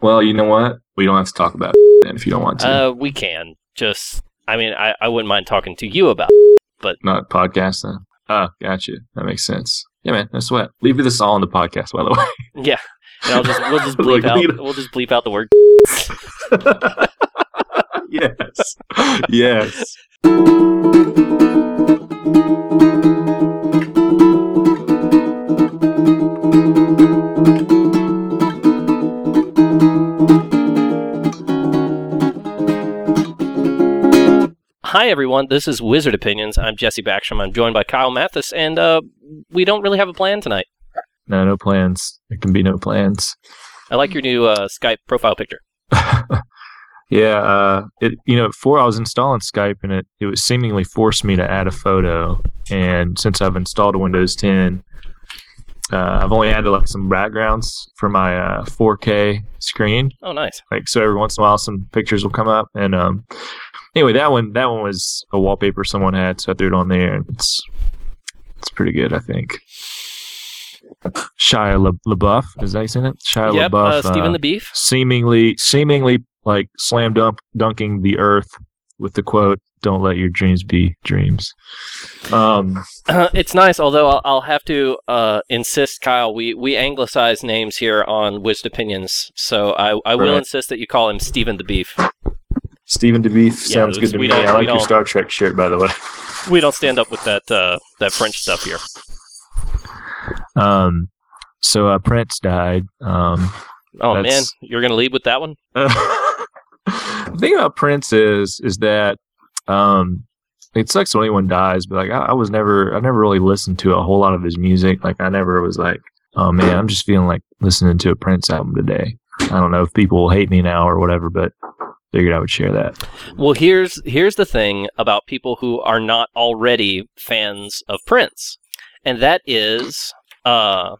Well, you know what? We don't have to talk about it if you don't want to. Uh, we can just. I mean, I, I wouldn't mind talking to you about. it, But not podcast then. Oh, gotcha. That makes sense. Yeah, man. No sweat. Leave this all in the podcast, by the way. Yeah, and I'll just we'll just bleep Like, out. We'll just bleep out the word. yes. Yes. Hi everyone, this is Wizard Opinions. I'm Jesse Backstrom. I'm joined by Kyle Mathis, and uh, we don't really have a plan tonight. No, no plans. There can be no plans. I like your new uh, Skype profile picture. yeah, uh, it you know before I was installing Skype and it it was seemingly forced me to add a photo, and since I've installed Windows 10, uh, I've only added like some backgrounds for my uh, 4K screen. Oh, nice. Like so, every once in a while, some pictures will come up, and um, anyway, that one that one was a wallpaper someone had, so I threw it on there, and it's it's pretty good, I think. Shia La- LaBeouf is that you saying it? Shia yep, LaBeouf. uh, Stephen uh, the Beef. seemingly seemingly like slam dunk dunking the earth with the quote don't let your dreams be dreams um it's nice, although I'll, I'll have to uh, insist, Kyle. We we anglicize names here on Wizard Opinions, so I I will Right. insist that you call him Stephen the Beef. Stephen debeef sounds good to me. i like your star trek shirt by the way. We don't stand up with that uh, that French stuff here. um so uh prince died um Oh man, you're gonna lead with that one. the thing about prince is is that um it sucks when anyone dies but like I, I was never i never really listened to a whole lot of his music. Like i never was like oh man i'm just feeling like listening to a prince album today. I don't know if people will hate me now or whatever but figured i would share that Well, here's here's the thing about people who are not already fans of Prince, and that is uh,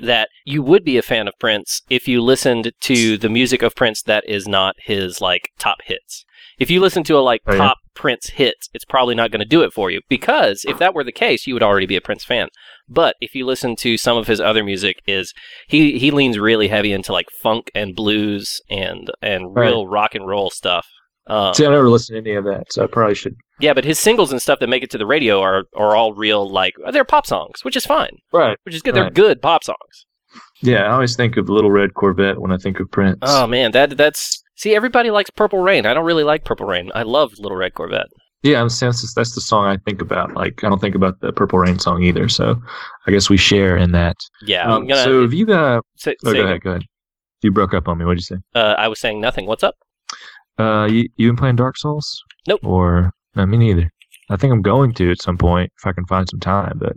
that you would be a fan of Prince if you listened to the music of Prince that is not his like top hits. If you listen to a like Oh, yeah? top Prince hits, it's probably not going to do it for you because if that were the case, you would already be a Prince fan. But if you listen to some of his other music, is he he leans really heavy into like funk and blues and and real rock and roll stuff. Um, see i never listened to any of that so i probably should yeah, but his singles and stuff that make it to the radio are are all real like they're pop songs, which is fine, right which is good. They're good pop songs. yeah i always think of little red corvette when i think of prince Oh man, that that's see everybody likes Purple Rain. I don't really like Purple Rain. I love Little Red Corvette. yeah i'm saying that's, the song i think about like i don't think about the purple rain song either so i guess we share in that Yeah, um, I'm gonna so have you got say, oh, say- go ahead go ahead you broke up on me what'd you say Uh, I was saying nothing. What's up? Uh, you you been playing Dark Souls? Nope. Or no, me neither. I think I'm going to at some point if I can find some time. But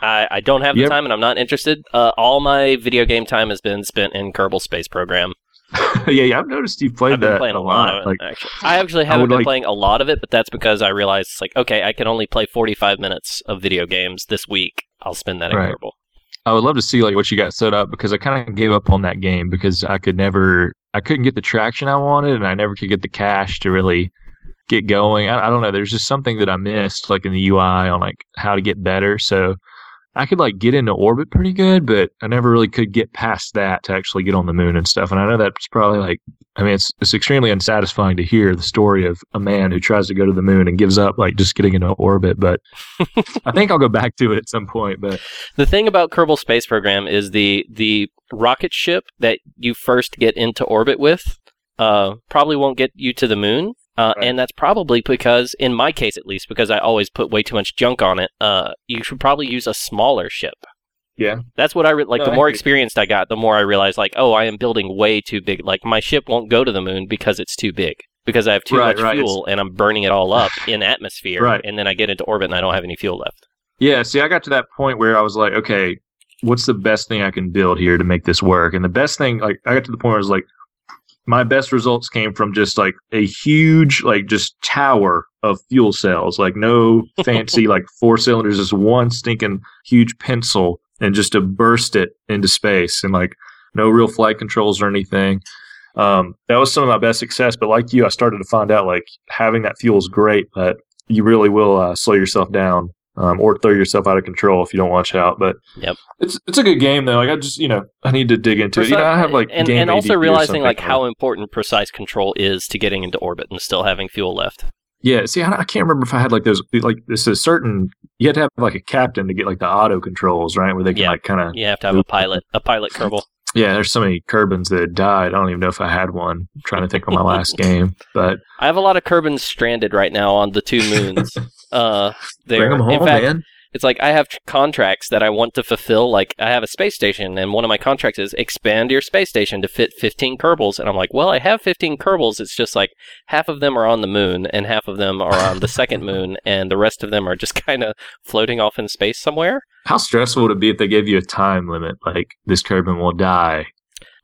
I, I don't have the Yep. time and I'm not interested. Uh, all my video game time has been spent in Kerbal Space Program. yeah, yeah, I've noticed you've played I've been that playing a a lot lot. of it. Like, actually, I actually haven't would been like- playing a lot of it, but that's because I realized it's like okay, I can only play 45 minutes of video games this week. I'll spend that in Right. Kerbal. I would love to see like what you got set up because I kind of gave up on that game because I could never, I couldn't get the traction I wanted, and I never could get the cash to really get going. I, I don't know. There's just something that I missed, like in the UI on like how to get better. So I could like get into orbit pretty good, but I never really could get past that to actually get on the moon and stuff. And I know that's probably like, I mean, it's it's extremely unsatisfying to hear the story of a man who tries to go to the moon and gives up like just getting into orbit. But I think I'll go back to it at some point. But The thing about Kerbal Space Program is the the rocket ship that you first get into orbit with uh, probably won't get you to the moon. Uh, Right. And that's probably because, in my case at least, because I always put way too much junk on it. Uh, you should probably use a smaller ship. yeah, That's what I re- like. No, the I more agree. experienced I got, the more I realized, like, oh, I am building way too big. Like, my ship won't go to the moon because it's too big. Because I have too Right, much right, fuel and I'm burning it all up in atmosphere. Right. And then I get into orbit and I don't have any fuel left. Yeah, see, I got to that point where I was like, okay, what's the best thing I can build here to make this work? And the best thing, like, I got to the point where I was like, my best results came from just like a huge, like, just tower of fuel cells, like, no fancy, like, four cylinders, just one stinking huge pencil, and just to burst it into space, and like, no real flight controls or anything. Um, that was some of my best success. But like you, I started to find out like having that fuel is great, but you really will uh, slow yourself down um, or throw yourself out of control if you don't watch out. But Yep. it's it's a good game though. Like I just you know I need to dig into it. You know I have like and, and also realizing like how important precise control is to getting into orbit and still having fuel left. yeah. See, I, I can't remember if I had like those like this is certain. You had to have like a captain to get like the auto controls right where they can Yeah. like kind of You have to have a pilot, a pilot Kerbal. Yeah. There's so many Kerbins that had died. I don't even know if I had one. I'm trying to think of my last game, but I have a lot of Kerbins stranded right now on the two moons. Uh, bring there. them home, In fact, man. It's like I have tr- contracts that I want to fulfill. Like I have a space station, and one of my contracts is expand your space station to fit 15 Kerbals. And I'm like, well, I have 15 Kerbals. It's just like half of them are on the moon, and half of them are on the second moon, and the rest of them are just kind of floating off in space somewhere. How stressful would it be if they gave you a time limit? Like this Kerbin will die.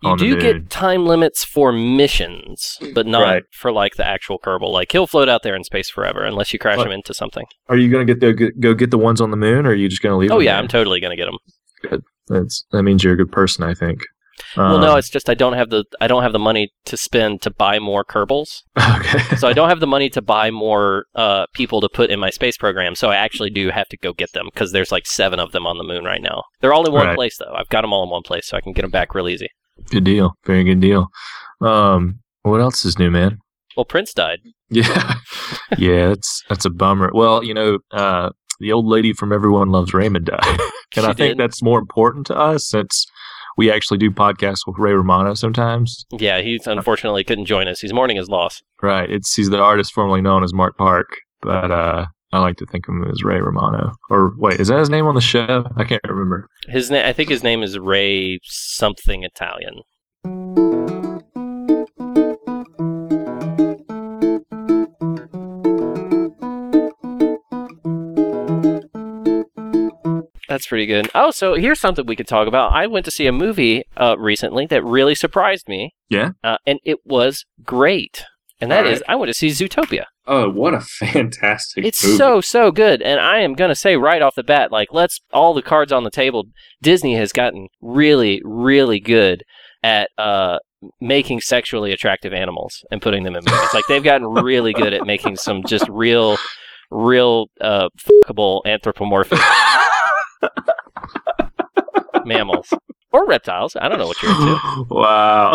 You do get time limits for missions, but not Right. for like the actual Kerbal. Like he'll float out there in space forever unless you crash What? him into something. Are you gonna get the go get the ones on the moon, or are you just gonna leave? Oh them yeah, there? I'm totally gonna get him. That's that means you're a good person, I think. well, Um, no, it's just I don't have the I don't have the money to spend to buy more Kerbals. okay. so I don't have the money to buy more uh, people to put in my space program. So I actually do have to go get them because there's like seven of them on the moon right now. They're all in one Right. place though. I've got them all in one place, so I can get them back real easy. Good deal. Very good deal. Um, what else is new, man? Well, Prince died. Yeah, yeah. That's that's a bummer. Well, you know, uh, the old lady from Everyone Loves Raymond died, and She I think did. that's more important to us since we actually do podcasts with Ray Romano sometimes. Yeah, he unfortunately couldn't join us. He's mourning his loss. Right. It's he's the artist formerly known as Mark Park, but uh, I like to think of him as Ray Romano. Or wait, is that his name on the show? I can't remember. His name, I think his name is Ray something Italian. That's pretty good. Oh, so here's something we could talk about. I went to see a movie uh, recently that really surprised me. Yeah? Uh, and it was great. And that All is, I went to see Zootopia. Oh, what a fantastic! It's so so good, and I am gonna say right off the bat, like let's all the cards on the table. Disney has gotten really, really good at uh, making sexually attractive animals and putting them in movies. like they've gotten really good at making some just real, real uh, fuckable anthropomorphic mammals or reptiles. I don't know what you're into. wow.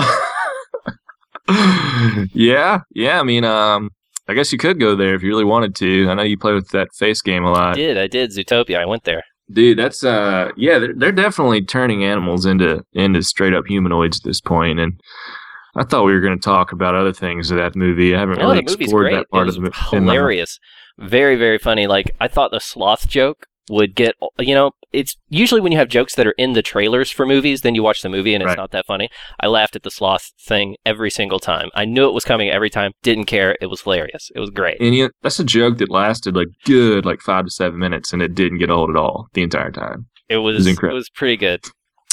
yeah, yeah. I mean, um, I guess you could go there if you really wanted to. I know you play with that face game a lot, I did I did Zootopia? I went there. dude. That's uh, yeah. They're, they're definitely turning animals into into straight up humanoids at this point, and. I thought we were going to talk about other things of that movie. I haven't No, really explored great. that part of the movie. hilarious, very very funny. Like I thought the sloth joke would get. You know, it's usually when you have jokes that are in the trailers for movies, then you watch the movie and it's Right. not that funny. I laughed at the sloth thing every single time. I knew it was coming every time. Didn't care. It was hilarious. It was great. And you that's a joke that lasted like good like five to seven minutes, and it didn't get old at all the entire time. It was. It incredible. was pretty good.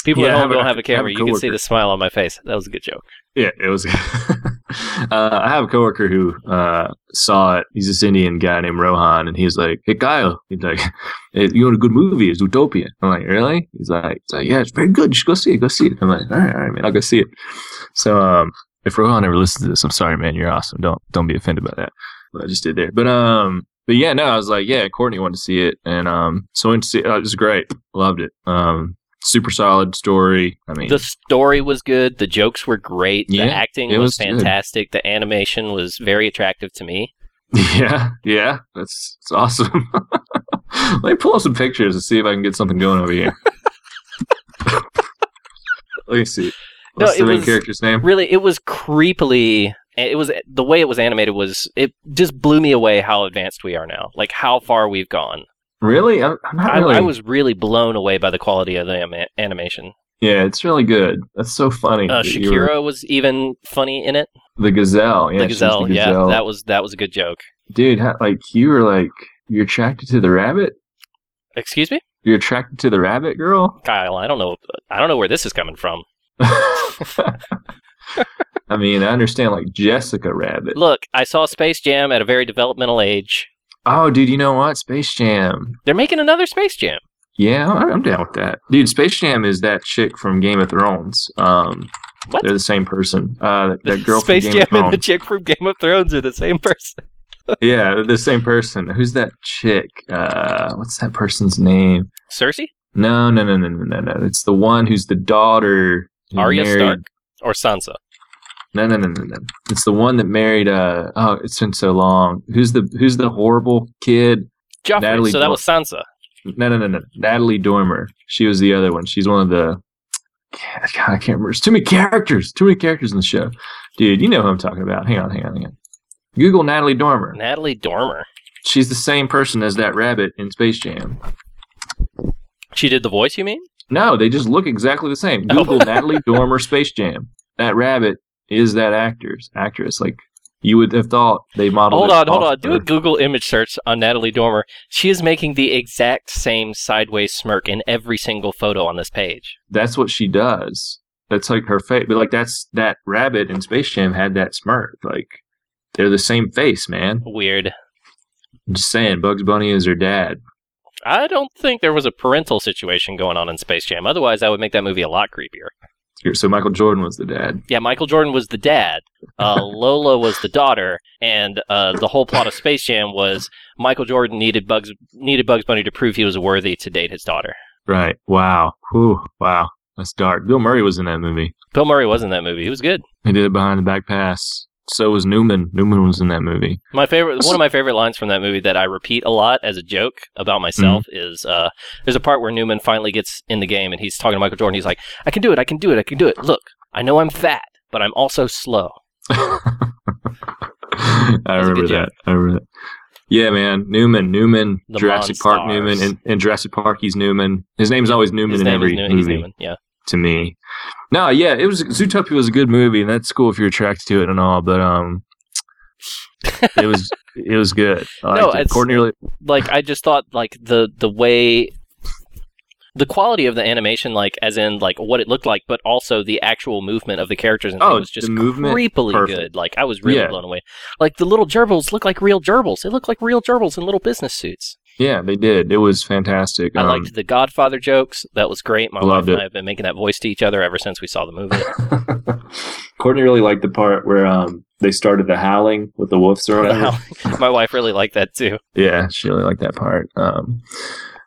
People Yeah, at home don't have a I have camera. a you can see the smile on my face. That was a good joke. Yeah, it was. uh, I have a coworker who uh, saw it. He's this Indian guy named Rohan, and he's like, "Hey, Kyle," he's like, hey, "You know, a good movie is Utopia." I'm like, "Really?" He's like, he's like, "Yeah, it's very good. You should go see it. Go see it." I'm like, "All right, all right, man, I'll go see it." So, um, if Rohan ever listens to this, I'm sorry, man. You're awesome. Don't don't be offended by that. What I just did there, but um, but yeah, no, I was like, yeah, Courtney wanted to see it, and um, so went to see it. Oh, it was great. Loved it. Um, super solid story. I mean, The story was good. The jokes were great. Yeah, the acting was, was good. fantastic. The animation was very attractive to me. Yeah, yeah, that's, that's awesome. Let me pull up some pictures and see if I can get something going over here. Let me see. What's it the main was- character's name? really it was creepily it was the way it was animated was it just blew me away how advanced we are now like how far we've gone Really? I'm, I'm not really. I was really blown away by the quality of the ama- animation Yeah, it's really good. That's so funny. uh, you were- shakira was even funny in it the gazelle. Yeah, the gazelle, the yeah that was that was a good joke Dude, how, like you were like you're attracted to the rabbit. excuse me You're attracted to the rabbit girl. kyle i don't know i don't know where this is coming from I mean, I understand like Jessica Rabbit. look i saw space jam at a very developmental age Oh, dude, you know what? Space Jam. they're making another space jam Yeah, I'm down with that. Dude, Space Jam is that chick from Game of Thrones. Um, What? They're the same person. Uh, that, girl space jam and the chick from game of thrones are the same person yeah, the same person. Who's that chick? Uh, what's that person's name? Cersei? No, no, no, no, no, no, no. It's the one who's the daughter. Arya married- Stark? Or Sansa? No, no, no, no, no. It's the one that married. Uh, oh, it's been so long. Who's the Who's the horrible kid? Joffrey. Natalie so that was Sansa. No, no, no, no. Natalie Dormer. She was the other one. She's one of the. God, I can't remember. There's too many characters. Too many characters in the show, dude. You know who I'm talking about. Hang on, hang on, hang on. Google Natalie Dormer. Natalie Dormer. She's the same person as that rabbit in Space Jam. She did the voice, you mean? No, they just look exactly the same. Oh. Google Natalie Dormer Space Jam. That rabbit is that actor's actress. Like you would have thought they modeled. Hold on, hold on. Do a Google image search on Natalie Dormer. She is making the exact same sideways smirk in every single photo on this page. That's what she does. That's like her face. But like that's that rabbit in Space Jam had that smirk. Like they're the same face, man. Weird. I'm just saying, Bugs Bunny is her dad. I don't think there was a parental situation going on in Space Jam. Otherwise, that would make that movie a lot creepier. So Michael Jordan was the dad. Yeah, Michael Jordan was the dad, uh, Lola was the daughter, and uh, the whole plot of Space Jam was Michael Jordan needed Bugs needed Bugs Bunny to prove he was worthy to date his daughter. Right. Wow. Whew. Wow. That's dark. Bill Murray was in that movie. Bill Murray was in that movie. He was good. He did it behind the back pass. So was Newman. Newman was in that movie. My favorite, one of my favorite lines from that movie that I repeat a lot as a joke about myself Mm-hmm. is uh, there's a part where Newman finally gets in the game and he's talking to Michael Jordan. He's like, "I can do it. I can do it. I can do it. Look, I know I'm fat, but I'm also slow." I a remember good that. I remember that. Yeah, man. Newman. Newman. The Jurassic Park Newman. In, in Jurassic Park, he's Newman. His name's always Newman His in name every is Newman. He's movie Newman. Yeah. To me. No, yeah, it was Zootopia was a good movie, and that's cool if you're attracted to it and all. But um, it was it was good. I No, it. it's- Courtney like I just thought like the the way the quality of the animation, like as in like what it looked like, but also the actual movement of the characters and Oh, things was just movement, creepily perfect. good. Like I was really Yeah. blown away. Like the little gerbils look like real gerbils. They look like real gerbils in little business suits. Yeah, they did. It was fantastic. I Um, liked the Godfather jokes. That was great. My Loved wife and. I have been making that voice to each other ever since we saw the movie. Courtney really liked the part where um they started the howling with the wolves or whatever. My wife really liked that too. Yeah, she really liked that part. Um,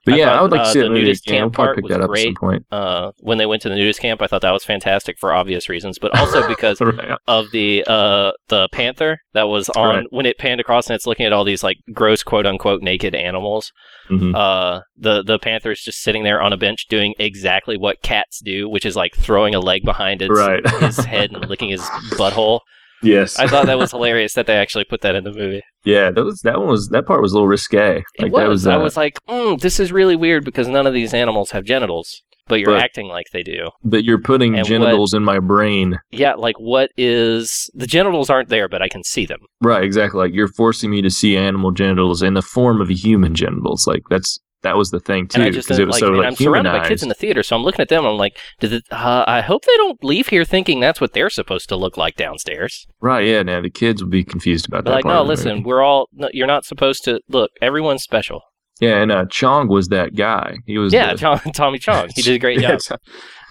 but I yeah, thought, I would like uh, to see the nudist camp part pick was that up at great. some point. Uh, when they went to the nudist camp, I thought that was fantastic for obvious reasons, but also because Right. of the uh the panther that was on Right. when it panned across and it's looking at all these like gross quote unquote naked animals. Mhm. Uh, the the panther is just sitting there on a bench doing exactly what cats do, which is like throwing a leg behind its Right. his head and licking his butthole. Yes. I thought that was hilarious that they actually put that in the movie. yeah, that was that one was that part was a little risque. It Like was. that was. I uh, was like, mm, this is really weird because none of these animals have genitals, but you're But- acting like they do. but you're putting And genitals in my brain. Yeah, like what is the genitals aren't there, but I can see them. Right, exactly. Like you're forcing me to see animal genitals in the form of human genitals. Like that's that was the thing too, I just because it was like, so and like I'm surrounded by kids in the theater, so I'm looking at them. I'm like, did it, uh, I hope they don't leave here thinking that's what they're supposed to look like downstairs. right, yeah. Now the kids would be confused about They're that. like, part no, listen, movie. we're all. No, you're not supposed to look. Everyone's special. Yeah, and uh, Chong was that guy. He was. Yeah, the- Tom, Tommy Chong. He did a great Yeah, job.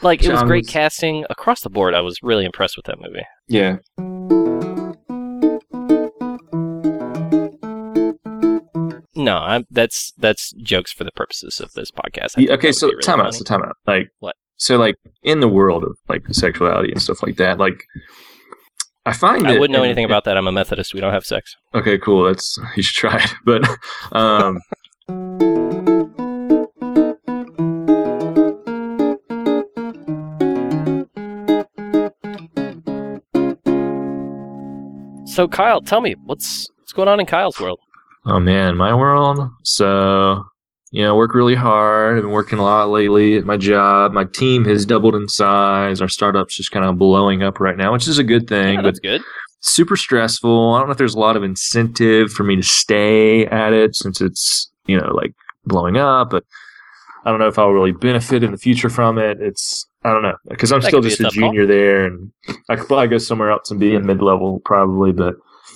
Like it was great was- casting across the board. I was really impressed with that movie. Yeah. No, I'm, that's that's jokes for the purposes of this podcast. Yeah, okay, so really time out. So time out. Like What? So like in the world of like sexuality and stuff like that, like I find I wouldn't know anything about that. I'm a Methodist. We don't have sex. Okay, cool. That's you should try it. But um So Kyle, tell me what's what's going on in Kyle's world. Oh man, my world. So you know, work really hard. I've been working a lot lately at my job. My team has doubled in size. Our startup's just kind of blowing up right now, which is a good thing. Yeah, but that's good. super stressful. I don't know if there's a lot of incentive for me to stay at it since it's, you know, like blowing up, but I don't know if I'll really benefit in the future from it. It's, I don't know, because I'm That still just a tough call. junior there and I could probably go somewhere else and be in mid level probably, but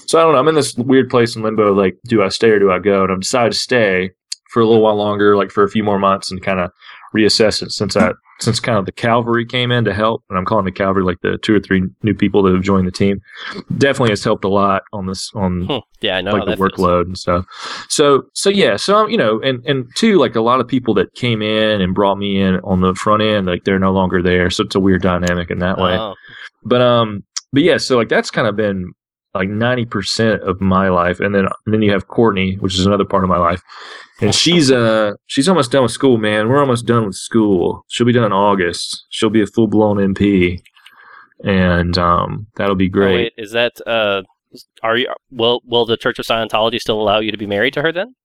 so I don't know. I'm in this weird place in limbo. Like, do I stay or do I go? And I've decided to stay for a little while longer, like for a few more months and kind of reassess it since I since kind of the cavalry came in to help, and I'm calling the cavalry like the two or three new people that have joined the team, definitely has helped a lot on this on Hmm. Yeah, I know like the that feels. workload and stuff. So so yeah, so I'm you know, and and two, like a lot of people that came in and brought me in on the front end, like they're no longer there. So it's a weird dynamic in that way. Oh, But um, but yeah, so like that's kind of been like ninety percent of my life, and then and then you have Courtney, which is another part of my life, and she's uh she's almost done with school, man. We're almost done with school. She'll be done in August. She'll be a full blown NP, and um that'll be oh, great. wait, is that uh, are you? Will Will the Church of Scientology still allow you to be married to her then?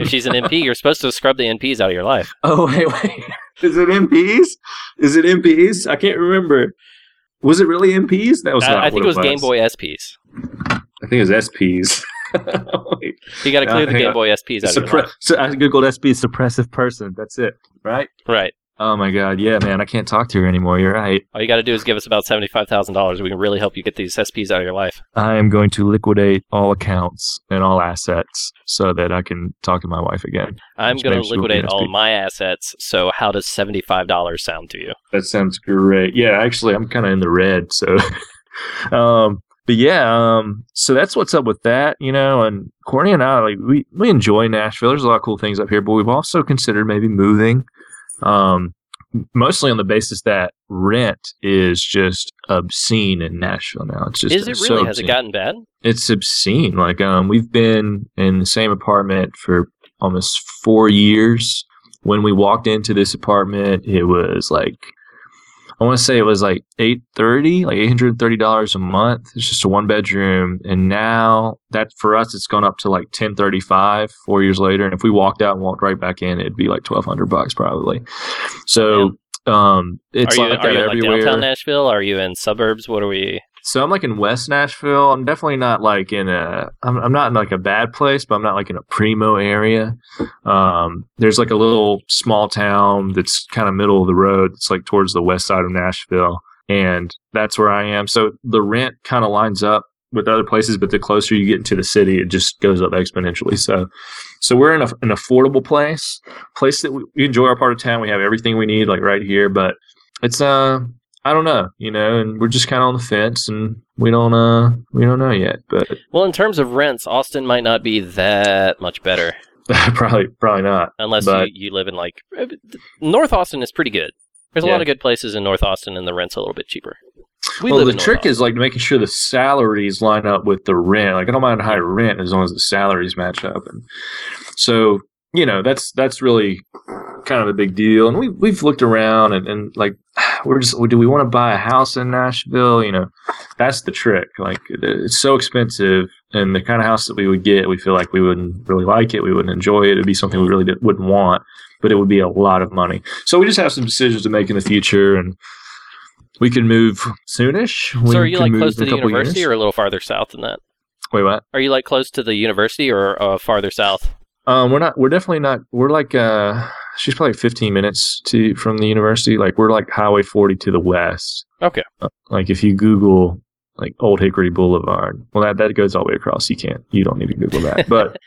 if she's an MP, you're supposed to scrub the NPs out of your life. Oh wait, wait. Is it MPs? Is it MPs? I can't remember. Was it really MPs? That was. Uh, I, not I think it was Game Boy SPs. I think it was SPs. You got to Yeah, uh, clear the Game on. Boy SPs out of your Suppre- life. so I googled SP suppressive person. That's it, right? Right. Oh my god, yeah, man, I can't talk to her anymore. You're right. All you got to do is give us about seventy-five thousand dollars. We can really help you get these SPs out of your life. I am going to liquidate all accounts and all assets so that I can talk to my wife again. I'm going to makes you a liquidate all my assets. So, how does seventy-five dollars sound to you? That sounds great. Yeah, actually, I'm kind of in the red. So, um, but yeah, um, so that's what's up with that, you know. And Courtney and I, like, we we enjoy Nashville. There's a lot of cool things up here, but we've also considered maybe moving. Um, mostly on the basis that rent is just obscene in Nashville now. It's just Is it so really? Has it gotten bad? it's obscene. Like um, we've been in the same apartment for almost four years. When we walked into this apartment, it was like I want to say it was like eight thirty, like eight hundred and thirty dollars a month. It's just a one bedroom, and now that for us, it's gone up to like ten thirty five. Four years later, and if we walked out and walked right back in, it'd be like twelve hundred bucks probably. So. Um, it's are you, like are that you in, like downtown Nashville? Are you in suburbs? What are we? So I'm like in West Nashville. I'm definitely not like in a. I'm, I'm not in like a bad place, but I'm not like in a primo area. Um, there's like a little small town that's kind of middle of the road. It's like towards the west side of Nashville, and that's where I am. So the rent kind of lines up with other places, but the closer you get into the city, it just goes up exponentially. So, so we're in a, an affordable place, place that we, we enjoy our part of town. We have everything we need, like right here, but it's uh I don't know, you know, and we're just kind of on the fence, and we don't uh we don't know yet, but Well, in terms of rents, Austin might not be that much better probably probably not. unless But- you, you live in like uh, North Austin is pretty good. There's a Yeah. lot of good places in North Austin, and the rent's a little bit cheaper. We well, the trick Austin. is like making sure the salaries line up with the rent. Like I don't mind high rent as long as the salaries match up, and so you know that's that's really kind of a big deal. And we we've looked around and, and like we're just do we want to buy a house in Nashville? You know, that's the trick. Like it's so expensive, and the kind of house that we would get, we feel like we wouldn't really like it. We wouldn't enjoy it. It'd be something we really did, wouldn't want, but it would be a lot of money. So we just have some decisions to make in the future, and we can move soonish. We So, are you like close to the university, years. or a little farther south than that? wait, what? Are you like close to the university, or uh, farther south? Um, we're not. We're definitely not. We're like. Uh, she's probably 15 minutes to from the university. Like we're like Highway 40 to the west. Okay. Uh, like if you Google like Old Hickory Boulevard, well that that goes all the way across. You can't. You don't need to Google that, but.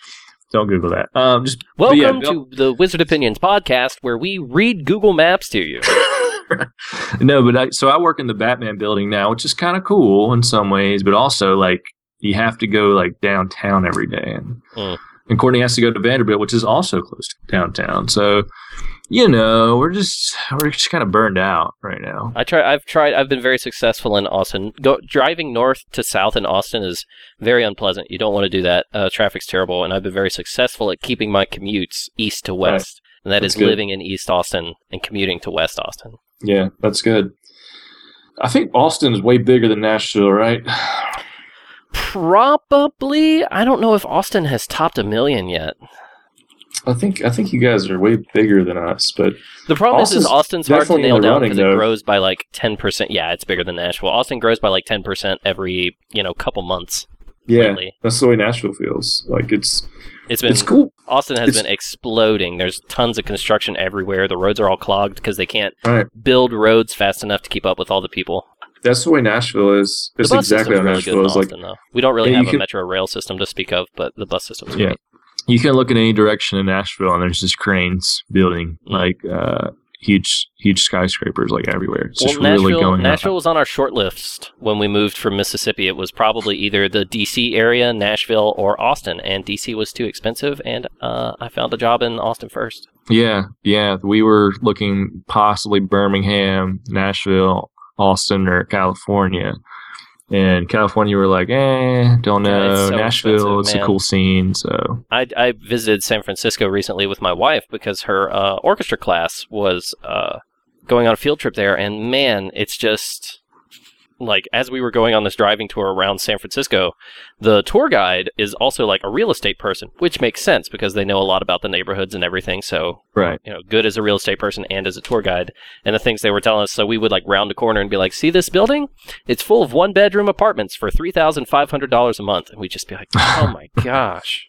Don't Google that. Um, just Welcome yeah, to the Wizard Opinions podcast, where we read Google Maps to you. no, but I, so I work in the Batman building now, which is kind of cool in some ways, but also like you have to go like downtown every day, and Mm. And Courtney has to go to Vanderbilt, which is also close to downtown. So you know, we're just we're just kind of burned out right now. I try. I've tried. I've been very successful in Austin. Go driving north to south in Austin is very unpleasant. You don't want to do that. Uh, traffic's terrible, and I've been very successful at keeping my commutes east to Right. west, and that That's is good. living in East Austin and commuting to West Austin. Yeah, that's good. I think Austin is way bigger than Nashville, right? Probably. I don't know if Austin has topped a million yet. I think I think you guys are way bigger than us, but The problem is, is Austin's Austin's hard to nail down because it grows by like ten percent. Yeah, it's bigger than Nashville. Austin grows by like ten percent every you know couple months. yeah, lately. that's the way Nashville feels. Like it's It's been it's cool, Austin has It's- been exploding. There's tons of construction everywhere. The roads are all clogged because they can't right? build roads fast enough to keep up with all the people. That's the way Nashville is. Bus exactly how really Nashville is. Like though. We don't really Yeah, have a can- metro rail system to speak of, but the bus system's Yeah. great. you can look in any direction in Nashville and there's just cranes building. Mm. Like uh, huge huge skyscrapers like everywhere. It's just well, really Nashville, going Nashville up. was on our short list when we moved from Mississippi. It was probably either the D.C. area, Nashville, or Austin, and D.C. was too expensive, and uh, I found a job in Austin first. Yeah, yeah. We were looking possibly Birmingham, Nashville, Austin, or California. And California, we were like, eh, don't Yeah, know. it's so Nashville, it's man. a cool scene. So I, I visited San Francisco recently with my wife because her uh, orchestra class was uh, going on a field trip there, and man, it's just like as we were going on this driving tour around San Francisco, the tour guide is also like a real estate person, which makes sense because they know a lot about the neighborhoods and everything. So right. you know, good as a real estate person and as a tour guide, and the things they were telling us. So we would like round a corner and be like, "See this building? It's full of one bedroom apartments for three thousand five hundred dollars a month," and we'd just be like, "Oh my gosh."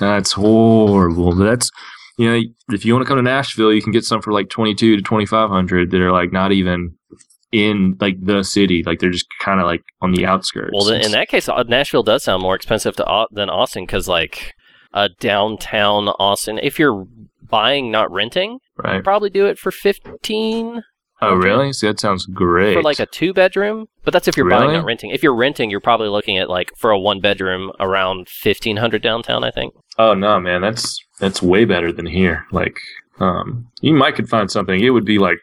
That's horrible. But that's you know, if you want to come to Nashville, you can get some for like twenty two to twenty five hundred that are like not even in like the city. Like they're just kind of like on the outskirts. Well, in that case, uh, Nashville does sound more expensive to than Austin because, like, a downtown Austin, if you're buying not renting, right. probably do it for fifteen. Oh really? See, that sounds great. for like a two bedroom. But that's if you're buying not renting. If you're renting, you're probably looking at like for a one bedroom around fifteen hundred downtown. I think. Oh no, man, that's that's way better than here. Like, um, you might could find something. It would be like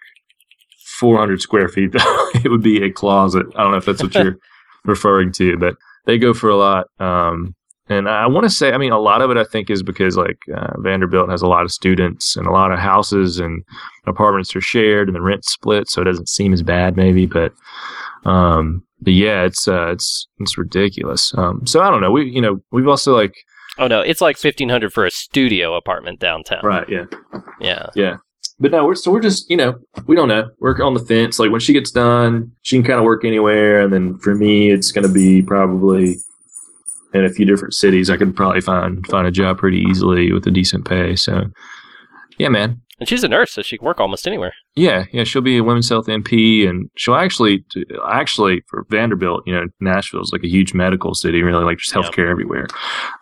400 square feet. though. it would be a closet. I don't know if that's what you're referring to, but they go for a lot. Um, and I want to say, I mean, a lot of it I think is because like uh, Vanderbilt has a lot of students and a lot of houses and apartments are shared and the rent split, so it doesn't seem as bad maybe. But, um, but yeah, it's uh, it's it's ridiculous. Um, so I don't know. We you know we've also like Oh no, it's like fifteen hundred for a studio apartment downtown. right yeah. yeah Yeah. But no, we're so we're just you know we don't know. We're on the fence. Like when she gets done, she can kind of work anywhere. And then for me, it's going to be probably in a few different cities. I could probably find find a job pretty easily with a decent pay. So yeah, man. And she's a nurse, so she can work almost anywhere. Yeah, yeah, she'll be a women's health NP, and she'll actually, actually for Vanderbilt, you know, Nashville's like a huge medical city, really, like just healthcare everywhere.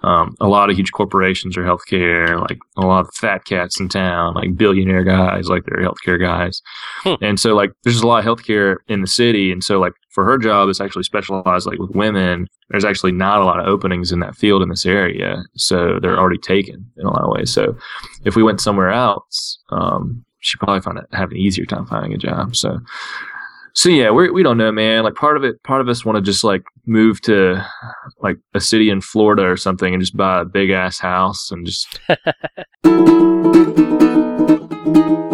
Um, a lot of huge corporations are healthcare, like a lot of fat cats in town, like billionaire guys, like they're healthcare guys, Hmm. and so like there's a lot of healthcare in the city, and so like for her job, it's actually specialized like with women. There's actually not a lot of openings in that field in this area, so they're already taken in a lot of ways. So if we went somewhere else, um, she'd probably find it have an easier time finding a job. So, so yeah, we we don't know, man. Like part of it, part of us want to just like move to like a city in Florida or something and just buy a big ass house and just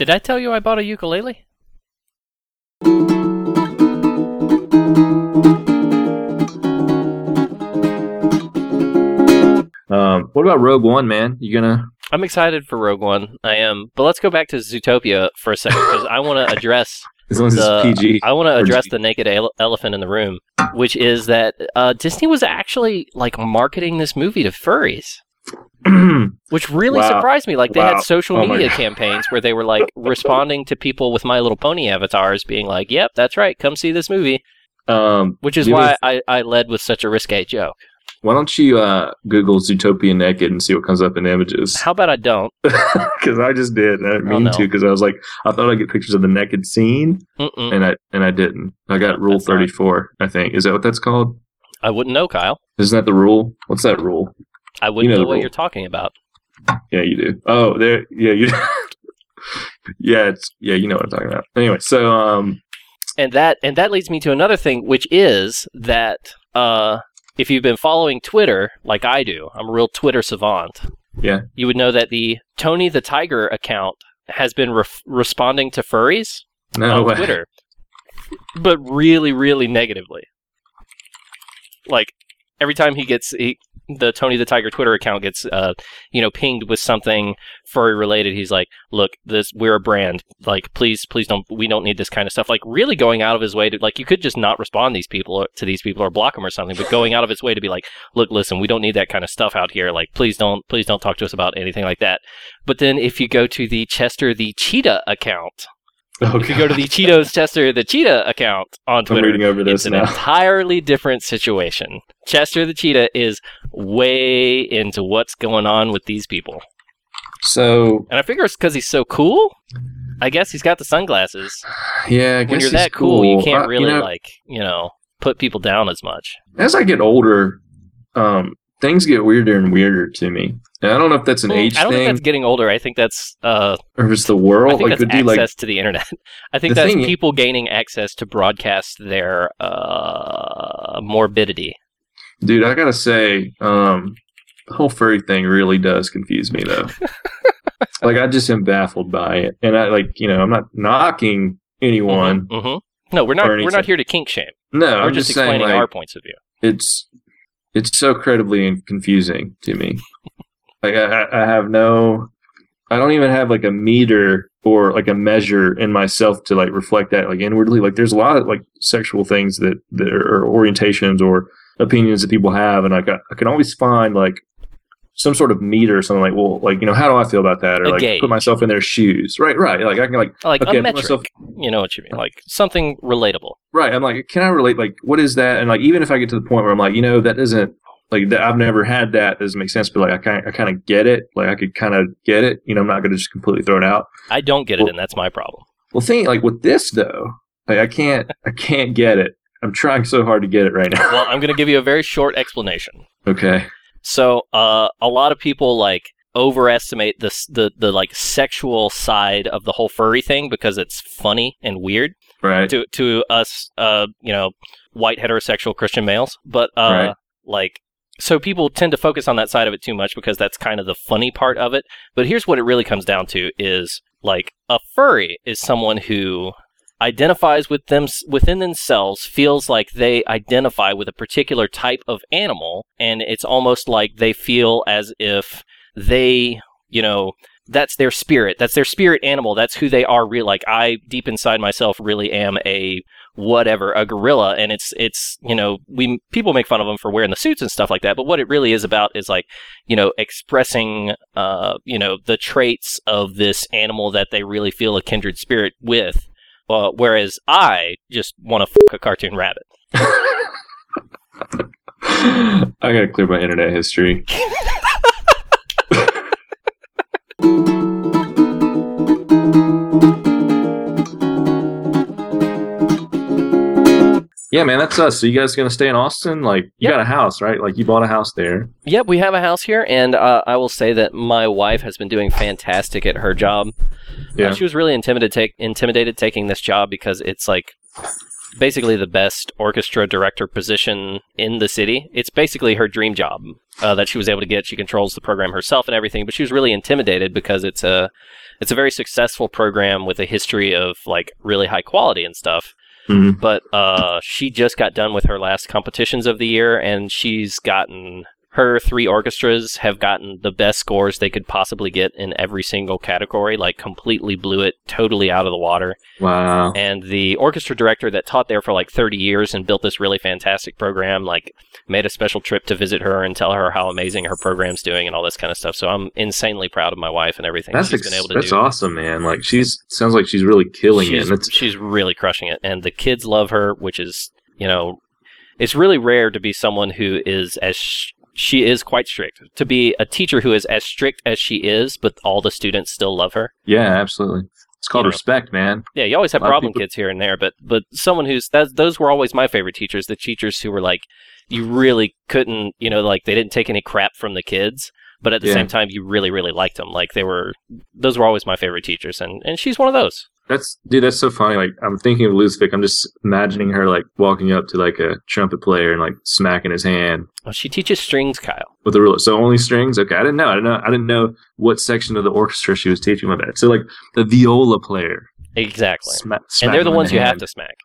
Did I tell you I bought a ukulele? um. What about Rogue One, man? You gonna? I'm excited for Rogue One. I am, but let's go back to Zootopia for a second because I want to address As long as the it's PG. I want to address the naked ele- elephant in the room, which is that uh, Disney was actually like marketing this movie to furries, which really Wow. surprised me. Like they Wow. had social Oh media campaigns where they were like responding to people with My Little Pony avatars, being like, "Yep, that's right, come see this movie," um. which is why I, I led with such a risque joke. Why don't you uh Google Zootopia naked and see what comes up in images? How about I don't? Because I just did. I didn't Oh, mean no. to. Because I was like, I thought I'd get pictures of the naked scene, Mm-mm. and I and I didn't. I got Rule That's not- thirty four. I think is that what that's called? I wouldn't know, Kyle. Isn't that the rule? What's that rule? I wouldn't know know, what rule. you're talking about. Yeah, you do. Oh, there. Yeah, you. yeah, it's yeah. You know what I'm talking about. Anyway, so um, and that and that leads me to another thing which is that uh if you've been following twitter like i do i'm a real twitter savant Yeah. you would know that the tony the tiger account has been ref- responding to furries no on way. twitter but really really negatively like every time he gets he, the Tony the Tiger Twitter account gets uh you know pinged with something furry related he's like look this we're a brand. Like please please don't we don't need this kind of stuff. Like really going out of his way to like you could just not respond these people to these people or block them or something but going out of his way to be like look listen we don't need that kind of stuff out here. Like please don't please don't talk to us about anything like that. But then if you go to the Chester the Cheetah account Oh, If you go to the Cheetos Chester the Cheetah account on Twitter, reading over it's an now. entirely different situation. Chester the Cheetah is way into what's going on with these people. So And I figure it's because he's so cool. I guess he's got the sunglasses. yeah, I guess When you're that cool, you can't really know, like, you know, put people down as much. as I get older, um, things get weirder and weirder to me. And I don't know if that's an Mm, age thing. I don't think thing that's getting older. I think that's uh, or it's the I world. think Like, that's access like to the internet. I think that's thing- people gaining access to broadcast their uh, morbidity. Dude, I gotta say, um, the whole furry thing really does confuse me though. like I just am baffled by it, and I like you know I'm not knocking anyone. hmm No, we're not. We're not here to kink shame. No, we're I'm just, just, saying explaining like our points of view. it's it's so incredibly confusing to me. like I, I have no, I don't even have like a meter or like a measure in myself to like reflect that like inwardly. Like there's a lot of like sexual things that that are or orientations or opinions that people have, and I, I can always find like some sort of meter or something like well like you know how do I feel about that or A like gauge. put myself in their shoes right right like I can like Like okay, a put metric. myself- You know what you mean? Like something relatable. Right. I'm like, can I relate? Like, what is that? And like, even if I get to the point where I'm like, you know, that doesn't like that. I've never had that. Doesn't make sense. But like, I kind, I kind of get it. Like, I could kind of get it. You know, I'm not going to just completely throw it out. I don't get it, and that's my problem. Well, thing like with this though, like I can't, I can't get it. I'm trying so hard to get it right now. Well, I'm going to give you a very short explanation. okay. So, uh, a lot of people like overestimate this the the like sexual side of the whole furry thing because it's funny and weird Right. to to us, uh, you know, white heterosexual Christian males. But uh, Right. like, so people tend to focus on that side of it too much because that's kind of the funny part of it. But here's what it really comes down to: is like a furry is someone who identifies with them within themselves feels like they identify with a particular type of animal and it's almost like they feel as if they you know that's their spirit. That's their spirit animal. That's who they are real like i deep inside myself really am a whatever a gorilla and it's it's you know we people make fun of them for wearing the suits and stuff like that but what it really is about is like you know expressing uh you know the traits of this animal that they really feel a kindred spirit with uh, whereas i just want to fuck a cartoon rabbit I gotta clear my internet history. Yeah, man, that's us. So you guys gonna stay in Austin? Like, you Yep. got a house, right? Like, you bought a house there. Yep, we have a house here, and uh, I will say that my wife has been doing fantastic at her job. Yeah. Uh, she was really intimidated take, intimidated taking this job because it's like basically the best orchestra director position in the city. It's basically her dream job uh, that she was able to get. She controls the program herself and everything, but she was really intimidated because it's a it's a very successful program with a history of like really high quality and stuff Mhm. but uh, she just got done with her last competitions of the year, and she's gotten her three orchestras have gotten the best scores they could possibly get in every single category. Like completely blew it totally out of the water. Wow. And the orchestra director that taught there for like 30 years and built this really fantastic program, like made a special trip to visit her and tell her how amazing her program's doing and all this kind of stuff. So I'm insanely proud of my wife and everything That's she's ex- been able to that's do. awesome, man. Like, she's sounds like she's really killing it. she's, it's she's really crushing it and the kids love her which is you know it's really rare to be someone who is as sh- she is quite strict to be a teacher who is as strict as she is but all the students still love her yeah, absolutely. It's called You know. respect, man. yeah you always have A lot of problem people- kids here and there but but someone who's that those were always my favorite teachers the teachers who were like you really couldn't you know like they didn't take any crap from the kids but at the Yeah. same time you really really liked them like they were those were always my favorite teachers and and she's one of those That's dude. That's so funny. Like, I'm thinking of Lucific. I'm just imagining her like walking up to like a trumpet player and like smacking his hand well, she teaches strings kyle with the ruler. So only strings. Okay, I didn't know. I didn't know. I didn't know what section of the orchestra she was teaching with that. So like the viola player. exactly Sma- and they're the ones you have to smack.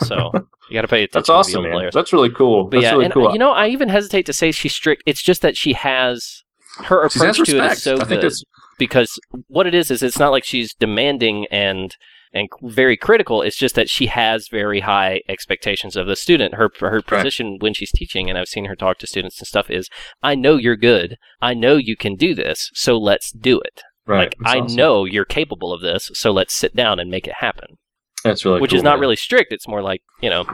So you got to pay attention. That's awesome, the man. players. That's really cool. But That's yeah, really and cool. you know, I even hesitate to say she's strict. It's just that she has her approach to it respect. is so good. Because what it is is it's not like she's demanding and and very critical. It's just that she has very high expectations of the student. Her her position when she's teaching, and I've seen her talk to students and stuff, is I know you're good. I know you can do this. So let's do it. Right. Like That's I awesome. know you're capable of this, so let's sit down and make it happen. That's really Which cool, is not man. really strict. It's more like you know,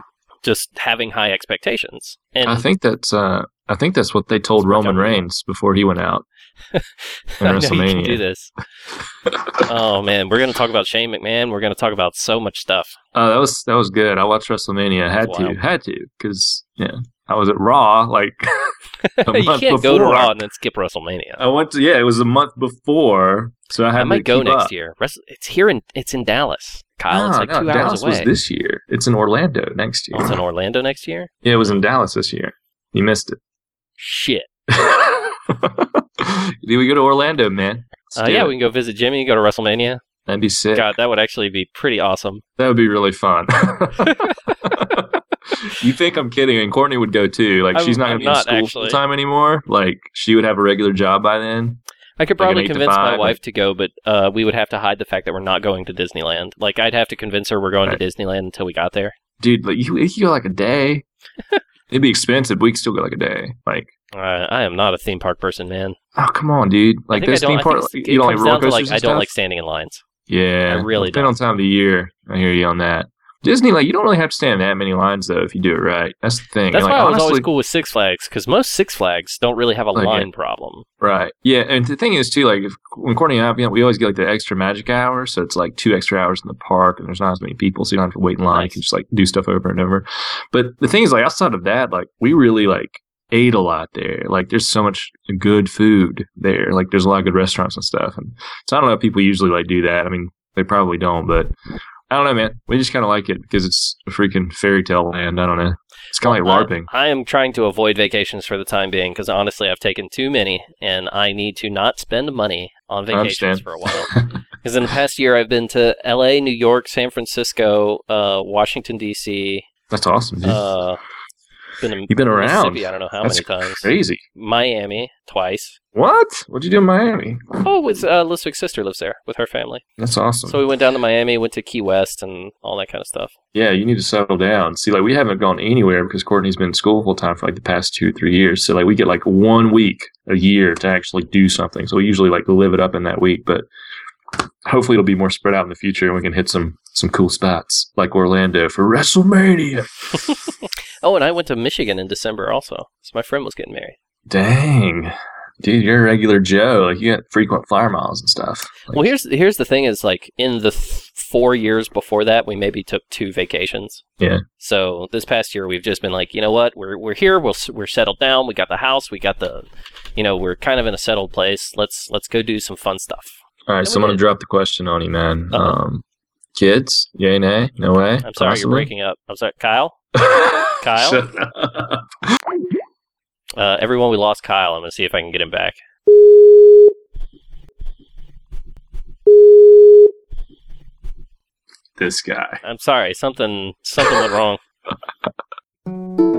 just having high expectations. And I think that's uh, I think that's what they told Roman Reigns before he went out in I know you WrestleMania. do this. oh man, we're gonna talk about Shane McMahon. We're gonna talk about so much stuff. Uh, that was that was good. I watched WrestleMania. I had to, had to, because yeah, I was at Raw like a you can't go to. Raw and then skip WrestleMania. I went to yeah, it was a month before, so I had I to might go next up. year. It's here in it's in Dallas, Kyle. it's like no, two Dallas hours away. was this year. It's in Orlando next year. Oh, it's in Orlando next year. yeah, it was in Dallas this year. You missed it. Shit. Do we go to Orlando, man? Uh, yeah, it. we can go visit Jimmy. Go to WrestleMania. That'd be sick. God, that would actually be pretty awesome. That would be really fun. you think I'm kidding? And Courtney would go too. Like I'm- she's not going to be in school actually. full time anymore. Like she would have a regular job by then. I could probably to convince my wife to go, but uh, we would have to hide the fact that we're not going to Disneyland. Like I'd have to convince her we're going Right. to Disneyland until we got there. Dude, like you, you go like a day. It'd be expensive, but we could still go like a day. Like, Uh, I am not a theme park person, man. oh come on, dude! Like this theme park, you don't like roller coasters. like I don't stuff? like standing in lines. Yeah, I really depending on time of the year. I hear you on that. Disney, like you don't really have to stand that many lines though if you do it right. That's the thing. That's like, why I was honestly, always cool with Six Flags because most Six Flags don't really have a Like, yeah. line problem. Right. Yeah, and the thing is too, like if, when Courtney and I, you know, we always get like the extra magic hour, so it's like two extra hours in the park, and there's not as many people, so you don't have to wait in line. You can just like do stuff over and over. But the thing is, like outside of that, like we really like ate a lot there. Like there's so much good food there. Like there's a lot of good restaurants and stuff. And so I don't know if people usually like do that. I mean, they probably don't, but I don't know, man. We just kind of like it because it's a freaking fairy tale land. I don't know. It's kind of Well, like LARPing. I, I am trying to avoid vacations for the time being because honestly, I've taken too many, and I need to not spend money on vacations for a while. Because in the past year, I've been to L.A., New York, San Francisco, uh, Washington D.C. That's awesome. Uh, been to You've been around. I don't know how That's many times. Crazy. Miami twice. What? What'd you do in Miami? Oh, it's uh, Listwick's sister lives there with her family. That's awesome. So we went down to Miami, went to Key West, and all that kind of stuff. yeah, you need to settle down. See, like we haven't gone anywhere because Courtney's been in school full time for like the past two, three years. So like we get like one week a year to actually do something. So we usually like live it up in that week, but hopefully it'll be more spread out in the future and we can hit some some cool spots like Orlando for WrestleMania. Oh, and I went to Michigan in December also. So my friend was getting married. Dang. Dude, you're a regular Joe. Like you got frequent flyer miles and stuff. Like, Well, here's here's the thing: is like in the th- four years before that, we maybe took two vacations. Yeah. So this past year, we've just been like, you know what, we're we're here, We'll, we're settled down, we got the house, we got the, you know, we're kind of in a settled place. Let's let's go do some fun stuff. all right, so I'm gonna drop the question on you, man. Uh-oh. Um, kids? Yay, nay? No way. I'm sorry, you're breaking up. I'm sorry, Kyle. Kyle? Uh, everyone, we lost Kyle. I'm gonna see if I can get him back. This guy. I'm sorry, something something went wrong.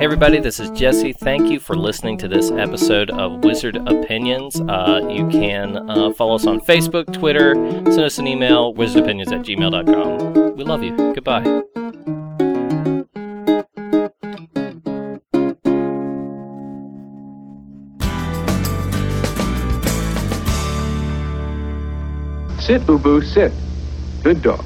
Hey everybody, this is Jesse. Thank you for listening to this episode of Wizard Opinions. Uh, you can uh, follow us on Facebook, Twitter, send us an email, wizardopinions at gmail.com. We love you. Goodbye. Sit, Boo Boo, sit. Good dog.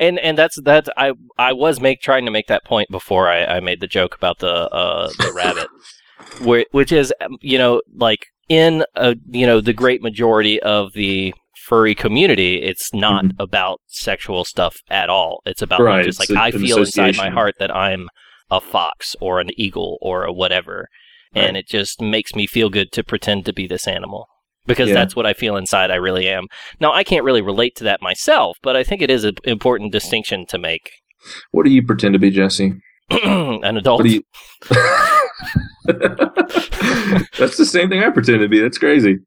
And and that's that. I I was make trying to make that point before I, I made the joke about the uh, the rabbit, where, which is um, you know like in a you know the great majority of the furry community, it's not about sexual stuff at all. It's about Right, just like I feel inside my heart that I'm a fox or an eagle or a whatever, and it just makes me feel good to pretend to be this animal. Because Yeah. that's what I feel inside. I really am. Now, I can't really relate to that myself, but I think it is an important distinction to make. What do you pretend to be, Jesse? an adult. You? That's the same thing I pretend to be. That's crazy.